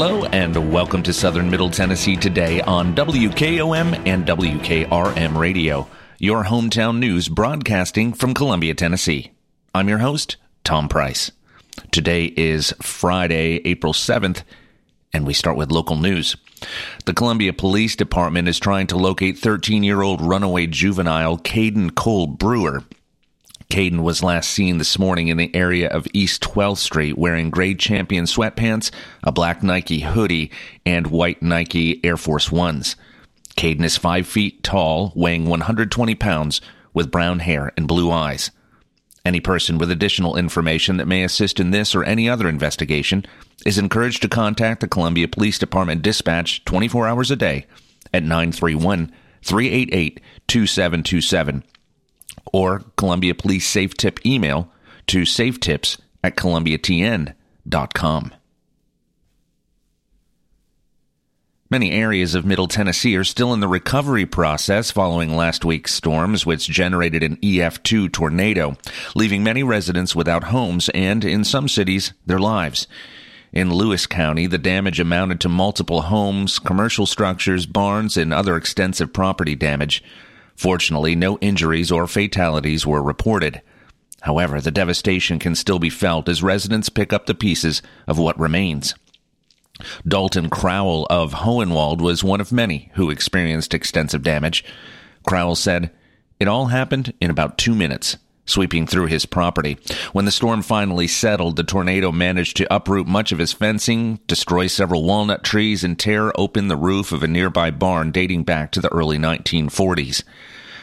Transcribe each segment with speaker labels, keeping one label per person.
Speaker 1: Hello and welcome to Southern Middle Tennessee today on WKOM and WKRM Radio, your hometown news broadcasting from Columbia, Tennessee. I'm your host, Tom Price. Today is Friday, April 7th, and we start with local news. The Columbia Police Department is trying to locate 13 year old runaway juvenile Caden Cole Brewer. Caden was last seen this morning in the area of East 12th Street wearing gray champion sweatpants, a black Nike hoodie, and white Nike Air Force Ones. Caden is 5 feet tall, weighing 120 pounds, with brown hair and blue eyes. Any person with additional information that may assist in this or any other investigation is encouraged to contact the Columbia Police Department dispatch 24 hours a day at 931 388 2727 or Columbia Police Safe Tip email to safetips at columbiatn.com. Many areas of Middle Tennessee are still in the recovery process following last week's storms, which generated an EF2 tornado, leaving many residents without homes and, in some cities, their lives. In Lewis County, the damage amounted to multiple homes, commercial structures, barns, and other extensive property damage. Fortunately, no injuries or fatalities were reported. However, the devastation can still be felt as residents pick up the pieces of what remains. Dalton Crowell of Hohenwald was one of many who experienced extensive damage. Crowell said, It all happened in about two minutes, sweeping through his property. When the storm finally settled, the tornado managed to uproot much of his fencing, destroy several walnut trees, and tear open the roof of a nearby barn dating back to the early 1940s.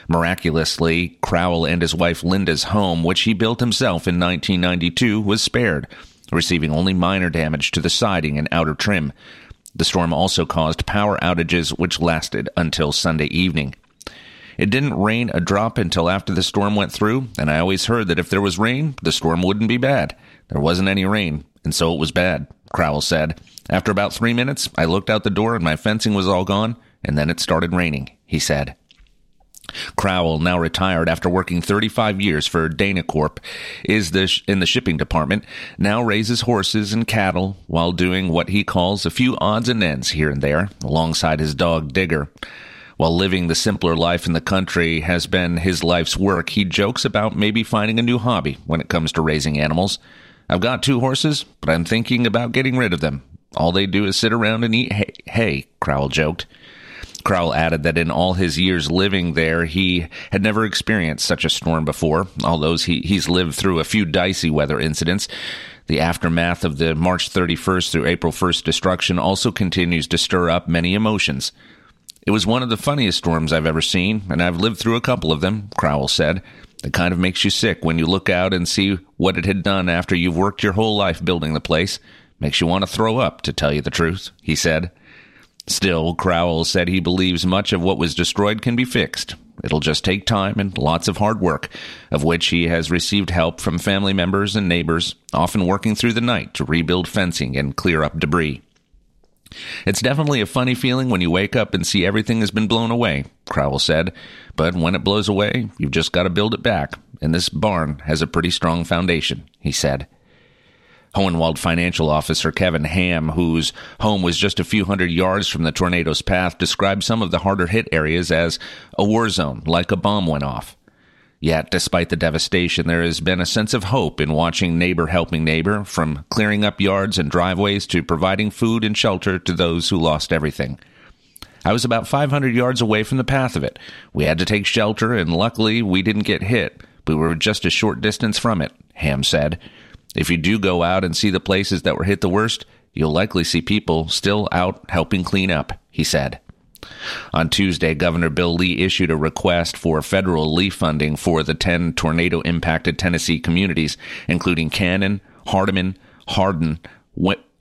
Speaker 1: Miraculously, Crowell and his wife Linda's home, which he built himself in 1992, was spared, receiving only minor damage to the siding and outer trim. The storm also caused power outages, which lasted until Sunday evening. It didn't rain a drop until after the storm went through, and I always heard that if there was rain, the storm wouldn't be bad. There wasn't any rain, and so it was bad, Crowell said. After about three minutes, I looked out the door and my fencing was all gone, and then it started raining, he said. Crowell, now retired after working 35 years for Danacorp, is the sh- in the shipping department, now raises horses and cattle while doing what he calls a few odds and ends here and there, alongside his dog Digger. While living the simpler life in the country has been his life's work, he jokes about maybe finding a new hobby when it comes to raising animals. I've got two horses, but I'm thinking about getting rid of them. All they do is sit around and eat hay, hay Crowell joked. Crowell added that in all his years living there, he had never experienced such a storm before, although he, he's lived through a few dicey weather incidents. The aftermath of the March 31st through April 1st destruction also continues to stir up many emotions. It was one of the funniest storms I've ever seen, and I've lived through a couple of them, Crowell said. It kind of makes you sick when you look out and see what it had done after you've worked your whole life building the place. Makes you want to throw up, to tell you the truth, he said. Still, Crowell said he believes much of what was destroyed can be fixed. It'll just take time and lots of hard work, of which he has received help from family members and neighbors, often working through the night to rebuild fencing and clear up debris. It's definitely a funny feeling when you wake up and see everything has been blown away, Crowell said. But when it blows away, you've just got to build it back, and this barn has a pretty strong foundation, he said. Hohenwald financial officer Kevin Ham, whose home was just a few hundred yards from the tornado's path, described some of the harder hit areas as a war zone, like a bomb went off. Yet, despite the devastation, there has been a sense of hope in watching neighbor helping neighbor, from clearing up yards and driveways to providing food and shelter to those who lost everything. I was about 500 yards away from the path of it. We had to take shelter, and luckily we didn't get hit. We were just a short distance from it, Ham said. If you do go out and see the places that were hit the worst, you'll likely see people still out helping clean up, he said. On Tuesday, Governor Bill Lee issued a request for federal relief funding for the 10 tornado impacted Tennessee communities, including Cannon, Hardeman, Hardin,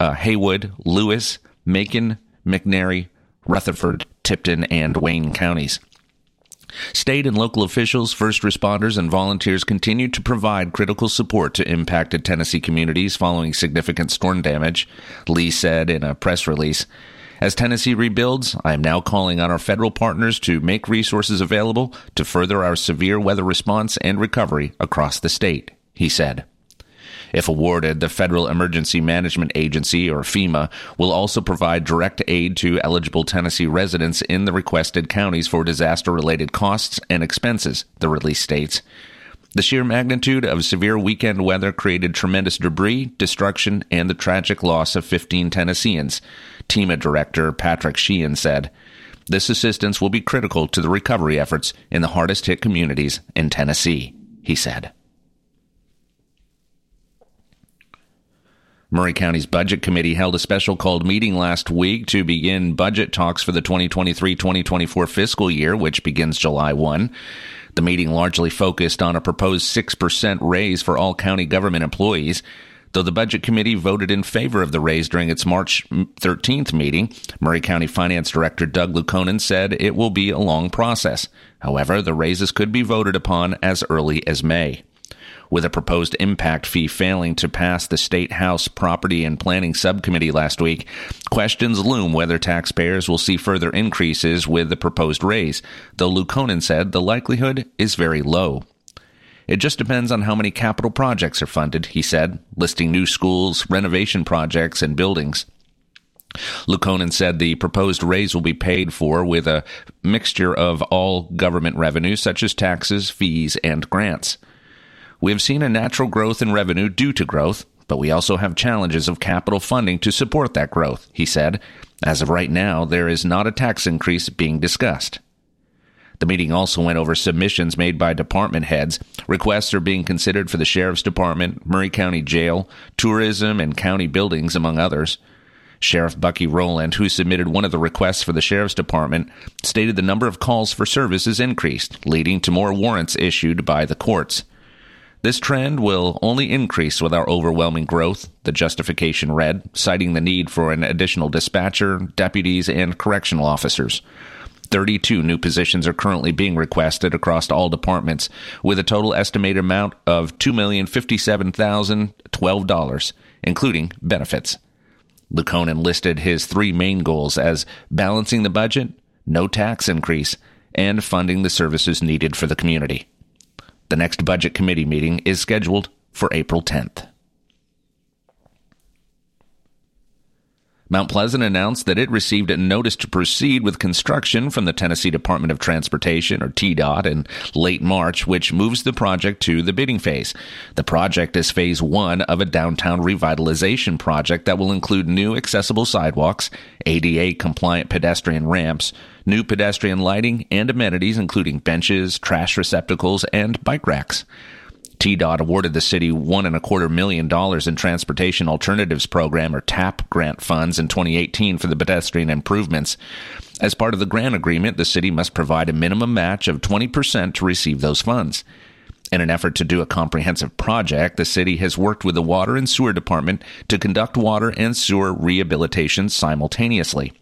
Speaker 1: uh, Haywood, Lewis, Macon, McNairy, Rutherford, Tipton, and Wayne counties. State and local officials, first responders, and volunteers continue to provide critical support to impacted Tennessee communities following significant storm damage, Lee said in a press release. As Tennessee rebuilds, I am now calling on our federal partners to make resources available to further our severe weather response and recovery across the state, he said. If awarded, the Federal Emergency Management Agency, or FEMA, will also provide direct aid to eligible Tennessee residents in the requested counties for disaster related costs and expenses, the release states. The sheer magnitude of severe weekend weather created tremendous debris, destruction, and the tragic loss of 15 Tennesseans, TEMA Director Patrick Sheehan said. This assistance will be critical to the recovery efforts in the hardest hit communities in Tennessee, he said. Maury County's Budget Committee held a special called meeting last week to begin budget talks for the 2023 2024 fiscal year, which begins July 1. The meeting largely focused on a proposed 6% raise for all county government employees. Though the Budget Committee voted in favor of the raise during its March 13th meeting, Maury County Finance Director Doug Lukonen said it will be a long process. However, the raises could be voted upon as early as May with a proposed impact fee failing to pass the State House Property and Planning Subcommittee last week, questions loom whether taxpayers will see further increases with the proposed raise, though Lukonen said the likelihood is very low. It just depends on how many capital projects are funded, he said, listing new schools, renovation projects, and buildings. Lukonen said the proposed raise will be paid for with a mixture of all government revenues, such as taxes, fees, and grants. We have seen a natural growth in revenue due to growth, but we also have challenges of capital funding to support that growth, he said. As of right now, there is not a tax increase being discussed. The meeting also went over submissions made by department heads. Requests are being considered for the Sheriff's Department, Maury County Jail, tourism, and county buildings, among others. Sheriff Bucky Rowland, who submitted one of the requests for the Sheriff's Department, stated the number of calls for service is increased, leading to more warrants issued by the courts. This trend will only increase with our overwhelming growth, the justification read, citing the need for an additional dispatcher, deputies, and correctional officers. 32 new positions are currently being requested across all departments, with a total estimated amount of $2,057,012, including benefits. Lukonen listed his three main goals as balancing the budget, no tax increase, and funding the services needed for the community. The next Budget Committee meeting is scheduled for April 10th. Mount Pleasant announced that it received a notice to proceed with construction from the Tennessee Department of Transportation, or TDOT, in late March, which moves the project to the bidding phase. The project is phase one of a downtown revitalization project that will include new accessible sidewalks, ADA compliant pedestrian ramps, new pedestrian lighting, and amenities including benches, trash receptacles, and bike racks. TDOT awarded the city one and a quarter million dollars in Transportation Alternatives Program or TAP grant funds in 2018 for the pedestrian improvements. As part of the grant agreement, the city must provide a minimum match of 20% to receive those funds. In an effort to do a comprehensive project, the city has worked with the Water and Sewer Department to conduct water and sewer rehabilitation simultaneously.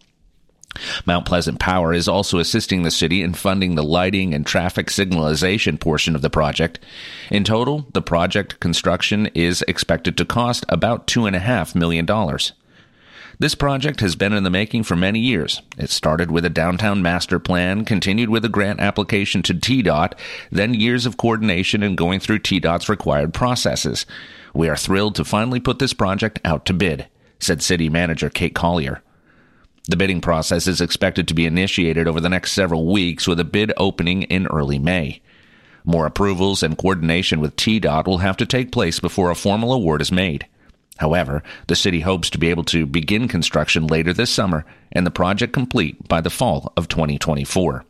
Speaker 1: Mount Pleasant Power is also assisting the city in funding the lighting and traffic signalization portion of the project. In total, the project construction is expected to cost about $2.5 million. This project has been in the making for many years. It started with a downtown master plan, continued with a grant application to TDOT, then years of coordination and going through TDOT's required processes. We are thrilled to finally put this project out to bid, said City Manager Kate Collier. The bidding process is expected to be initiated over the next several weeks with a bid opening in early May. More approvals and coordination with TDOT will have to take place before a formal award is made. However, the city hopes to be able to begin construction later this summer and the project complete by the fall of 2024.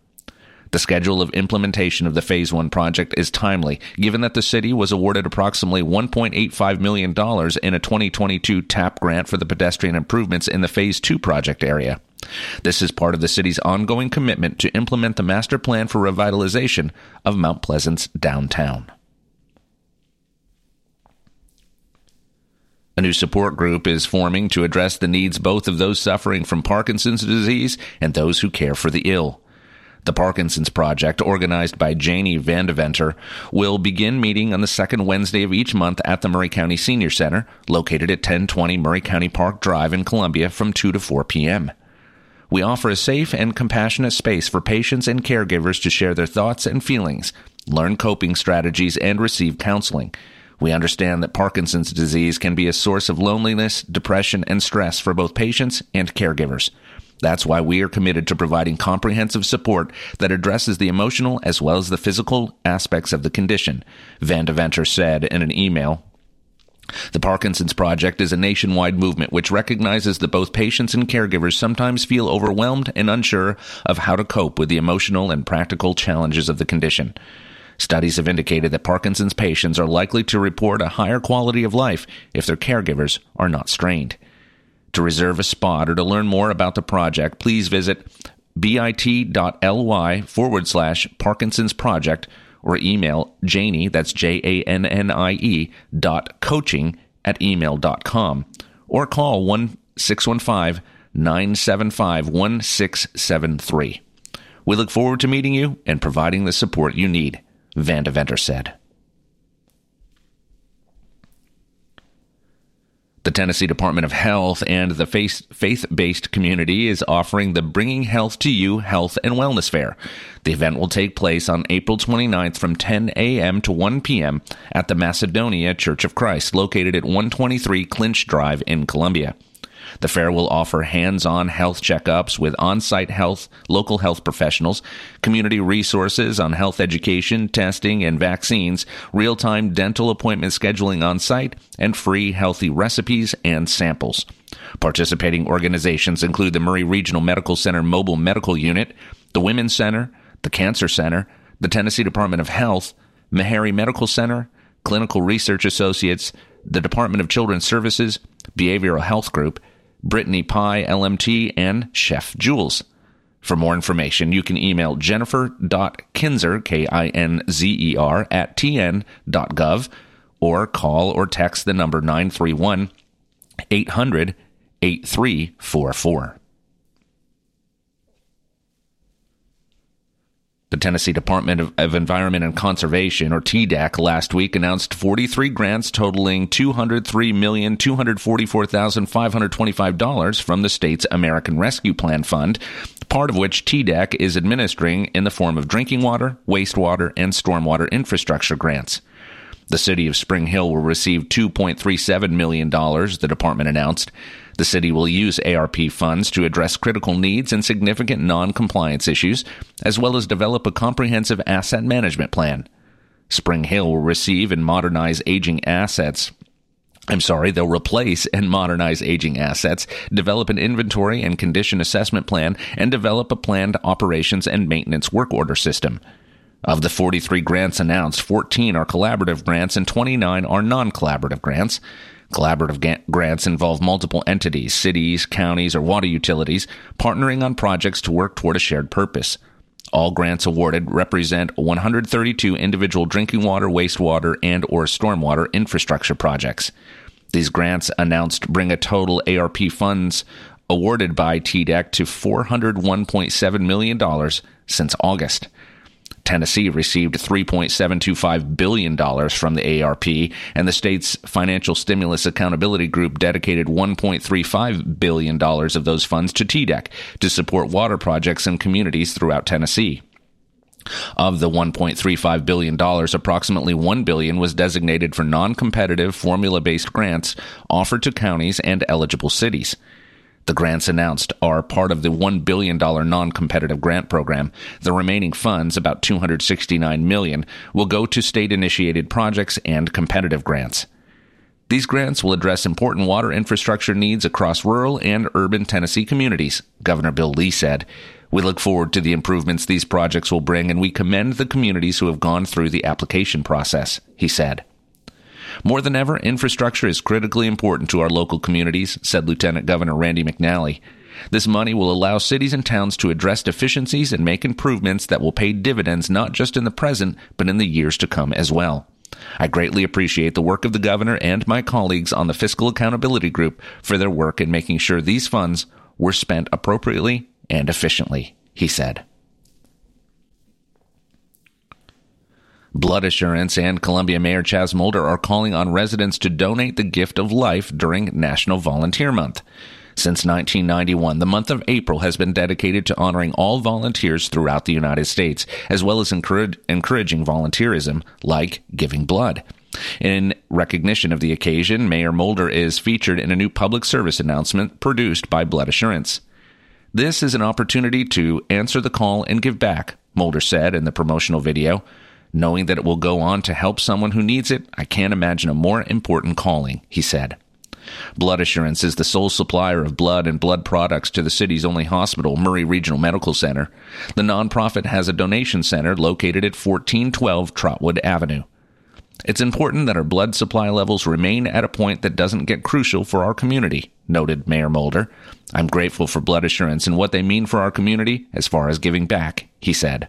Speaker 1: The schedule of implementation of the Phase 1 project is timely, given that the city was awarded approximately $1.85 million in a 2022 TAP grant for the pedestrian improvements in the Phase 2 project area. This is part of the city's ongoing commitment to implement the master plan for revitalization of Mount Pleasant's downtown. A new support group is forming to address the needs both of those suffering from Parkinson's disease and those who care for the ill. The Parkinson's Project, organized by Janie Vandeventer, will begin meeting on the second Wednesday of each month at the Maury County Senior Center, located at 1020 Maury County Park Drive in Columbia from 2 to 4 p.m. We offer a safe and compassionate space for patients and caregivers to share their thoughts and feelings, learn coping strategies, and receive counseling. We understand that Parkinson's disease can be a source of loneliness, depression, and stress for both patients and caregivers. That's why we are committed to providing comprehensive support that addresses the emotional as well as the physical aspects of the condition, Van Deventer said in an email. The Parkinson's Project is a nationwide movement which recognizes that both patients and caregivers sometimes feel overwhelmed and unsure of how to cope with the emotional and practical challenges of the condition. Studies have indicated that Parkinson's patients are likely to report a higher quality of life if their caregivers are not strained. To reserve a spot or to learn more about the project, please visit bit.ly forward slash Parkinson's Project or email Janie, that's J A N N I E, dot coaching at email dot com or call 1 615 975 1673. We look forward to meeting you and providing the support you need, Van Deventer said. The Tennessee Department of Health and the faith based community is offering the Bringing Health to You Health and Wellness Fair. The event will take place on April 29th from 10 a.m. to 1 p.m. at the Macedonia Church of Christ, located at 123 Clinch Drive in Columbia. The fair will offer hands on health checkups with on site health, local health professionals, community resources on health education, testing, and vaccines, real time dental appointment scheduling on site, and free healthy recipes and samples. Participating organizations include the Maury Regional Medical Center Mobile Medical Unit, the Women's Center, the Cancer Center, the Tennessee Department of Health, Meharry Medical Center, Clinical Research Associates, the Department of Children's Services, Behavioral Health Group, Brittany Pie, LMT, and Chef Jules. For more information, you can email jennifer.kinzer, K-I-N-Z-E-R, at tn.gov, or call or text the number 931 800 8344. The Tennessee Department of, of, Environment and Conservation, or TDEC, last week announced 43 grants totaling $203,244,525 from the state's American Rescue Plan Fund, part of which TDEC is administering in the form of drinking water, wastewater, and stormwater infrastructure grants. The city of Spring Hill will receive $2.37 million, the department announced. The city will use ARP funds to address critical needs and significant non compliance issues, as well as develop a comprehensive asset management plan. Spring Hill will receive and modernize aging assets. I'm sorry, they'll replace and modernize aging assets, develop an inventory and condition assessment plan, and develop a planned operations and maintenance work order system. Of the 43 grants announced, 14 are collaborative grants and 29 are non collaborative grants. Collaborative grants involve multiple entities, cities, counties, or water utilities partnering on projects to work toward a shared purpose. All grants awarded represent 132 individual drinking water, wastewater, and or stormwater infrastructure projects. These grants announced bring a total ARP funds awarded by TDEC to $401.7 million since August. Tennessee received $3.725 billion from the ARP, and the state's Financial Stimulus Accountability Group dedicated $1.35 billion of those funds to TDEC to support water projects in communities throughout Tennessee. Of the $1.35 billion, approximately 1 billion was designated for non-competitive formula-based grants offered to counties and eligible cities. The grants announced are part of the $1 billion non-competitive grant program. The remaining funds, about 269 million, will go to state-initiated projects and competitive grants. These grants will address important water infrastructure needs across rural and urban Tennessee communities, Governor Bill Lee said. We look forward to the improvements these projects will bring and we commend the communities who have gone through the application process, he said. More than ever, infrastructure is critically important to our local communities, said Lieutenant Governor Randy McNally. This money will allow cities and towns to address deficiencies and make improvements that will pay dividends not just in the present, but in the years to come as well. I greatly appreciate the work of the governor and my colleagues on the Fiscal Accountability Group for their work in making sure these funds were spent appropriately and efficiently, he said. Blood Assurance and Columbia Mayor Chaz Molder are calling on residents to donate the gift of life during National Volunteer Month. Since 1991, the month of April has been dedicated to honoring all volunteers throughout the United States, as well as encouraging volunteerism like giving blood. In recognition of the occasion, Mayor Molder is featured in a new public service announcement produced by Blood Assurance. This is an opportunity to answer the call and give back, Molder said in the promotional video. Knowing that it will go on to help someone who needs it, I can't imagine a more important calling, he said. Blood Assurance is the sole supplier of blood and blood products to the city's only hospital, Maury Regional Medical Center. The nonprofit has a donation center located at 1412 Trotwood Avenue. It's important that our blood supply levels remain at a point that doesn't get crucial for our community, noted Mayor Molder. I'm grateful for Blood Assurance and what they mean for our community as far as giving back, he said.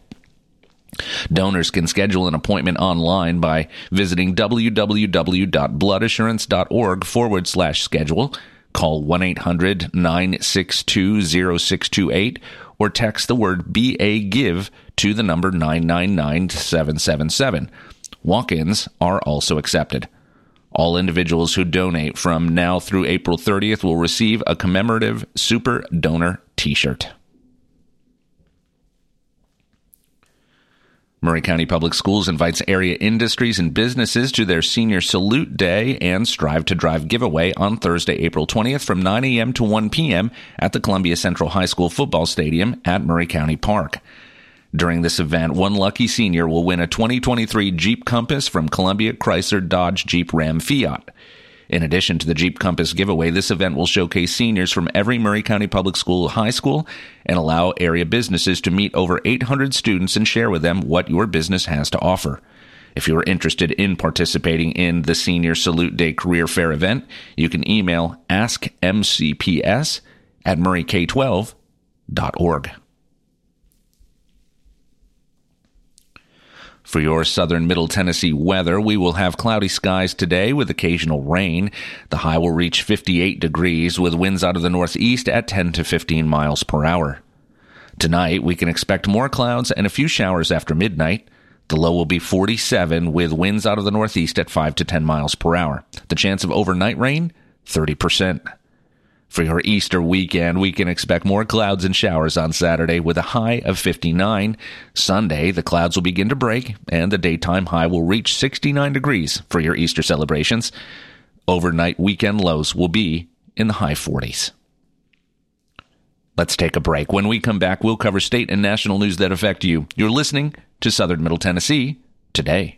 Speaker 1: Donors can schedule an appointment online by visiting www.bloodassurance.org forward slash schedule, call 1 800 962 0628, or text the word BA Give to the number 999 777. Walk ins are also accepted. All individuals who donate from now through April 30th will receive a commemorative Super Donor t shirt. Maury County Public Schools invites area industries and businesses to their Senior Salute Day and Strive to Drive giveaway on Thursday, April 20th from 9 a.m. to 1 p.m. at the Columbia Central High School football stadium at Maury County Park. During this event, one lucky senior will win a 2023 Jeep Compass from Columbia Chrysler Dodge Jeep Ram Fiat. In addition to the Jeep Compass giveaway, this event will showcase seniors from every Maury County Public School high school and allow area businesses to meet over 800 students and share with them what your business has to offer. If you are interested in participating in the Senior Salute Day Career Fair event, you can email askmcps at mauryk12.org. For your southern middle Tennessee weather, we will have cloudy skies today with occasional rain. The high will reach 58 degrees with winds out of the northeast at 10 to 15 miles per hour. Tonight, we can expect more clouds and a few showers after midnight. The low will be 47 with winds out of the northeast at 5 to 10 miles per hour. The chance of overnight rain, 30%. For your Easter weekend, we can expect more clouds and showers on Saturday with a high of 59. Sunday, the clouds will begin to break and the daytime high will reach 69 degrees for your Easter celebrations. Overnight weekend lows will be in the high 40s. Let's take a break. When we come back, we'll cover state and national news that affect you. You're listening to Southern Middle Tennessee today.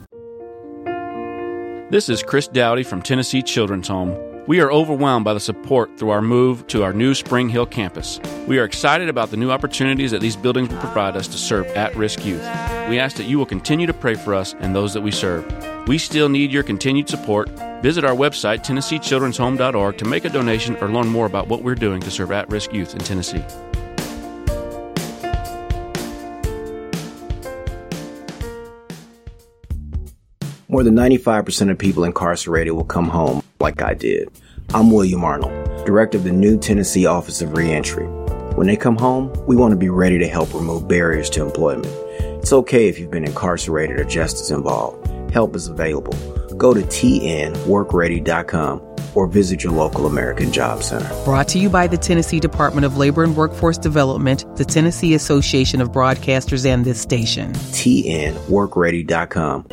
Speaker 2: This is Chris Dowdy from Tennessee Children's Home. We are overwhelmed by the support through our move to our new Spring Hill campus. We are excited about the new opportunities that these buildings will provide us to serve at risk youth. We ask that you will continue to pray for us and those that we serve. We still need your continued support. Visit our website, TennesseeChildren'sHome.org, to make a donation or learn more about what we're doing to serve at risk youth in Tennessee.
Speaker 3: More than 95% of people incarcerated will come home like I did. I'm William Arnold, director of the new Tennessee Office of Reentry. When they come home, we want to be ready to help remove barriers to employment. It's okay if you've been incarcerated or justice involved. Help is available. Go to tnworkready.com or visit your local American Job Center.
Speaker 4: Brought to you by the Tennessee Department of Labor and Workforce Development, the Tennessee Association of Broadcasters, and this station.
Speaker 3: tnworkready.com.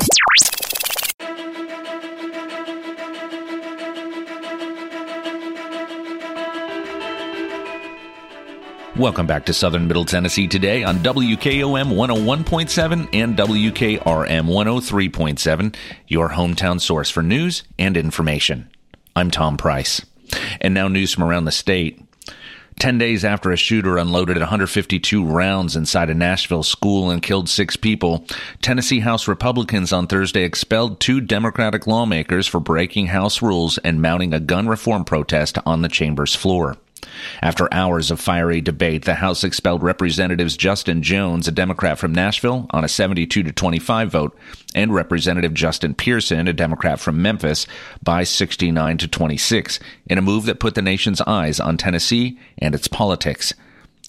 Speaker 1: Welcome back to Southern Middle Tennessee today on WKOM 101.7 and WKRM 103.7, your hometown source for news and information. I'm Tom Price. And now news from around the state. Ten days after a shooter unloaded 152 rounds inside a Nashville school and killed six people, Tennessee House Republicans on Thursday expelled two Democratic lawmakers for breaking House rules and mounting a gun reform protest on the chamber's floor. After hours of fiery debate, the House expelled Representatives Justin Jones, a Democrat from Nashville, on a 72 to 25 vote, and Representative Justin Pearson, a Democrat from Memphis, by 69 to 26, in a move that put the nation's eyes on Tennessee and its politics.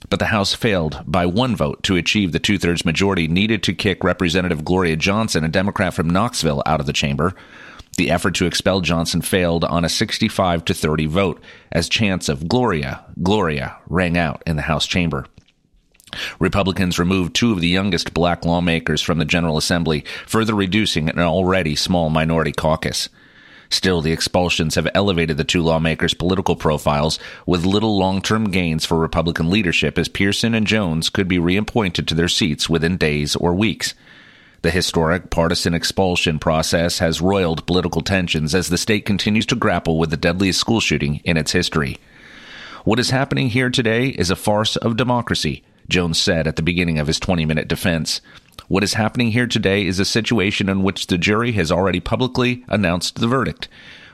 Speaker 1: But the House failed by one vote to achieve the two thirds majority needed to kick Representative Gloria Johnson, a Democrat from Knoxville, out of the chamber. The effort to expel Johnson failed on a 65 to 30 vote as chants of Gloria, Gloria rang out in the House chamber. Republicans removed two of the youngest black lawmakers from the General Assembly, further reducing an already small minority caucus. Still, the expulsions have elevated the two lawmakers' political profiles with little long term gains for Republican leadership as Pearson and Jones could be reappointed to their seats within days or weeks. The historic partisan expulsion process has roiled political tensions as the state continues to grapple with the deadliest school shooting in its history. What is happening here today is a farce of democracy, Jones said at the beginning of his 20 minute defense. What is happening here today is a situation in which the jury has already publicly announced the verdict.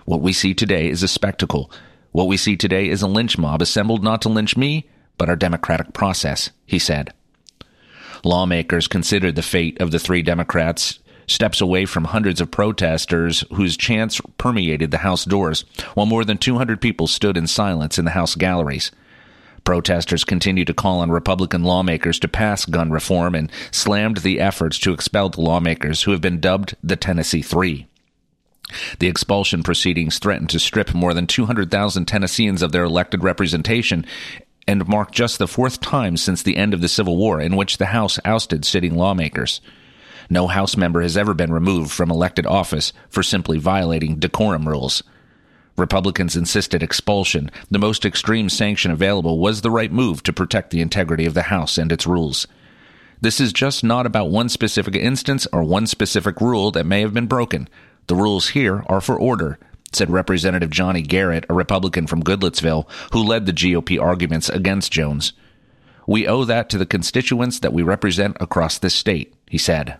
Speaker 1: What we see today is a spectacle. What we see today is a lynch mob assembled not to lynch me, but our democratic process, he said. Lawmakers considered the fate of the three Democrats steps away from hundreds of protesters whose chants permeated the House doors, while more than 200 people stood in silence in the House galleries. Protesters continued to call on Republican lawmakers to pass gun reform and slammed the efforts to expel the lawmakers who have been dubbed the Tennessee Three. The expulsion proceedings threatened to strip more than 200,000 Tennesseans of their elected representation and marked just the fourth time since the end of the Civil War in which the House ousted sitting lawmakers. No House member has ever been removed from elected office for simply violating decorum rules. Republicans insisted expulsion, the most extreme sanction available, was the right move to protect the integrity of the House and its rules. This is just not about one specific instance or one specific rule that may have been broken. The rules here are for order, said Representative Johnny Garrett, a Republican from Goodlettsville, who led the GOP arguments against Jones. We owe that to the constituents that we represent across this state, he said.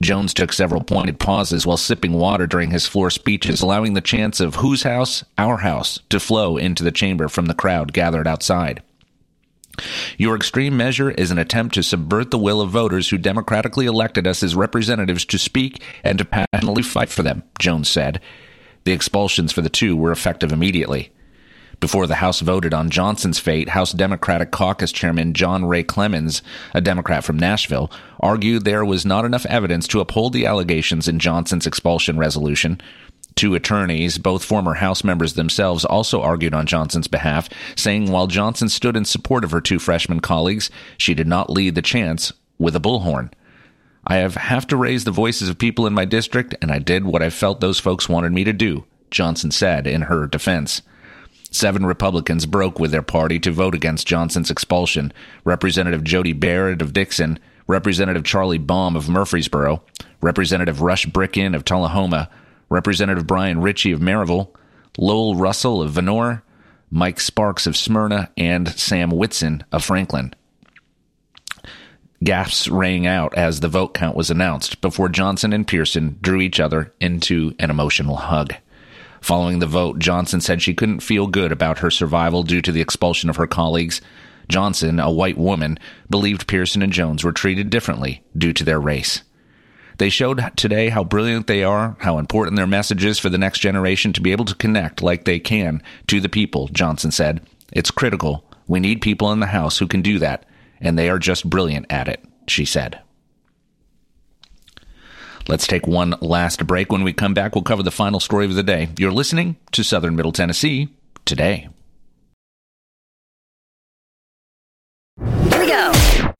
Speaker 1: Jones took several pointed pauses while sipping water during his floor speeches, allowing the chants of whose house, our house, to flow into the chamber from the crowd gathered outside. Your extreme measure is an attempt to subvert the will of voters who democratically elected us as representatives to speak and to passionately fight for them, Jones said. The expulsions for the two were effective immediately. Before the House voted on Johnson's fate, House Democratic Caucus Chairman John Ray Clemmons, a Democrat from Nashville, argued there was not enough evidence to uphold the allegations in Johnson's expulsion resolution. Two attorneys, both former House members themselves, also argued on Johnson's behalf, saying while Johnson stood in support of her two freshman colleagues, she did not lead the chance with a bullhorn. I have have to raise the voices of people in my district, and I did what I felt those folks wanted me to do, Johnson said in her defense. Seven Republicans broke with their party to vote against Johnson's expulsion. Representative Jody Barrett of Dickson, Representative Charlie Baum of Murfreesboro, Representative Rush Bricken of Tullahoma, Representative Bryan Richey of Maryville, Lowell Russell of Vonore, Mike Sparks of Smyrna, and Sam Whitson of Franklin. Gasps rang out as the vote count was announced before Johnson and Pearson drew each other into an emotional hug. Following the vote, Johnson said she couldn't feel good about her survival due to the expulsion of her colleagues. Johnson, a white woman, believed Pearson and Jones were treated differently due to their race. They showed today how brilliant they are, how important their message is for the next generation to be able to connect like they can to the people, Johnson said. It's critical. We need people in the House who can do that, and they are just brilliant at it, she said. Let's take one last break. When we come back, we'll cover the final story of the day. You're listening to Southern Middle Tennessee today.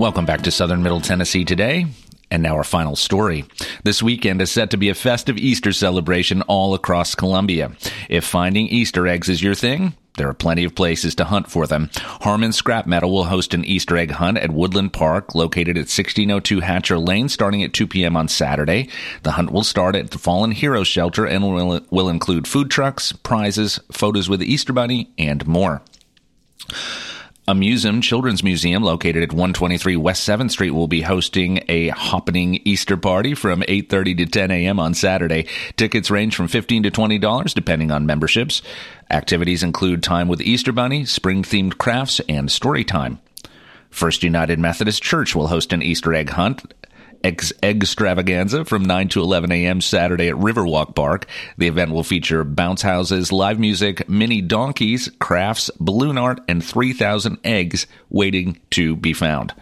Speaker 1: Welcome back to Southern Middle Tennessee today. And now our final story. This weekend is set to be a festive Easter celebration all across Columbia. If finding Easter eggs is your thing, there are plenty of places to hunt for them. Harmon Scrap Metal will host an Easter egg hunt at Woodland Park, located at 1602 Hatcher Lane, starting at 2 p.m. on Saturday. The hunt will start at the Fallen Heroes Shelter and will, will include food trucks, prizes, photos with the Easter Bunny, and more. Amusem Children's Museum, located at 123 West 7th Street, will be hosting a happening Easter party from 8:30 to 10 a.m. on Saturday. Tickets range from 15 to 20 dollars, depending on memberships. Activities include time with Easter Bunny, spring-themed crafts, and story time. First United Methodist Church will host an Easter egg hunt Egg Extravaganza from 9 to 11 a.m. Saturday at Riverwalk Park. The event will feature bounce houses, live music, mini donkeys, crafts, balloon art, and 3,000 eggs waiting to be found.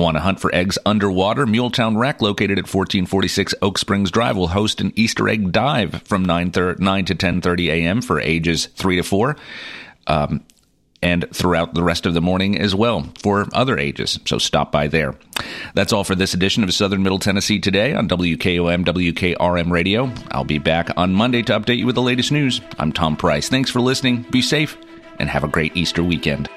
Speaker 1: Want to hunt for eggs underwater? Muletown Rec, located at 1446 Oak Springs Drive, will host an Easter egg dive from 9, 9 to 10:30 a.m. for ages 3 to 4. Um, and throughout the rest of the morning as well for other ages. So stop by there. That's all for this edition of Southern Middle Tennessee today on WKOM WKRM Radio. I'll be back on Monday to update you with the latest news. I'm Tom Price. Thanks for listening. Be safe and have a great Easter weekend.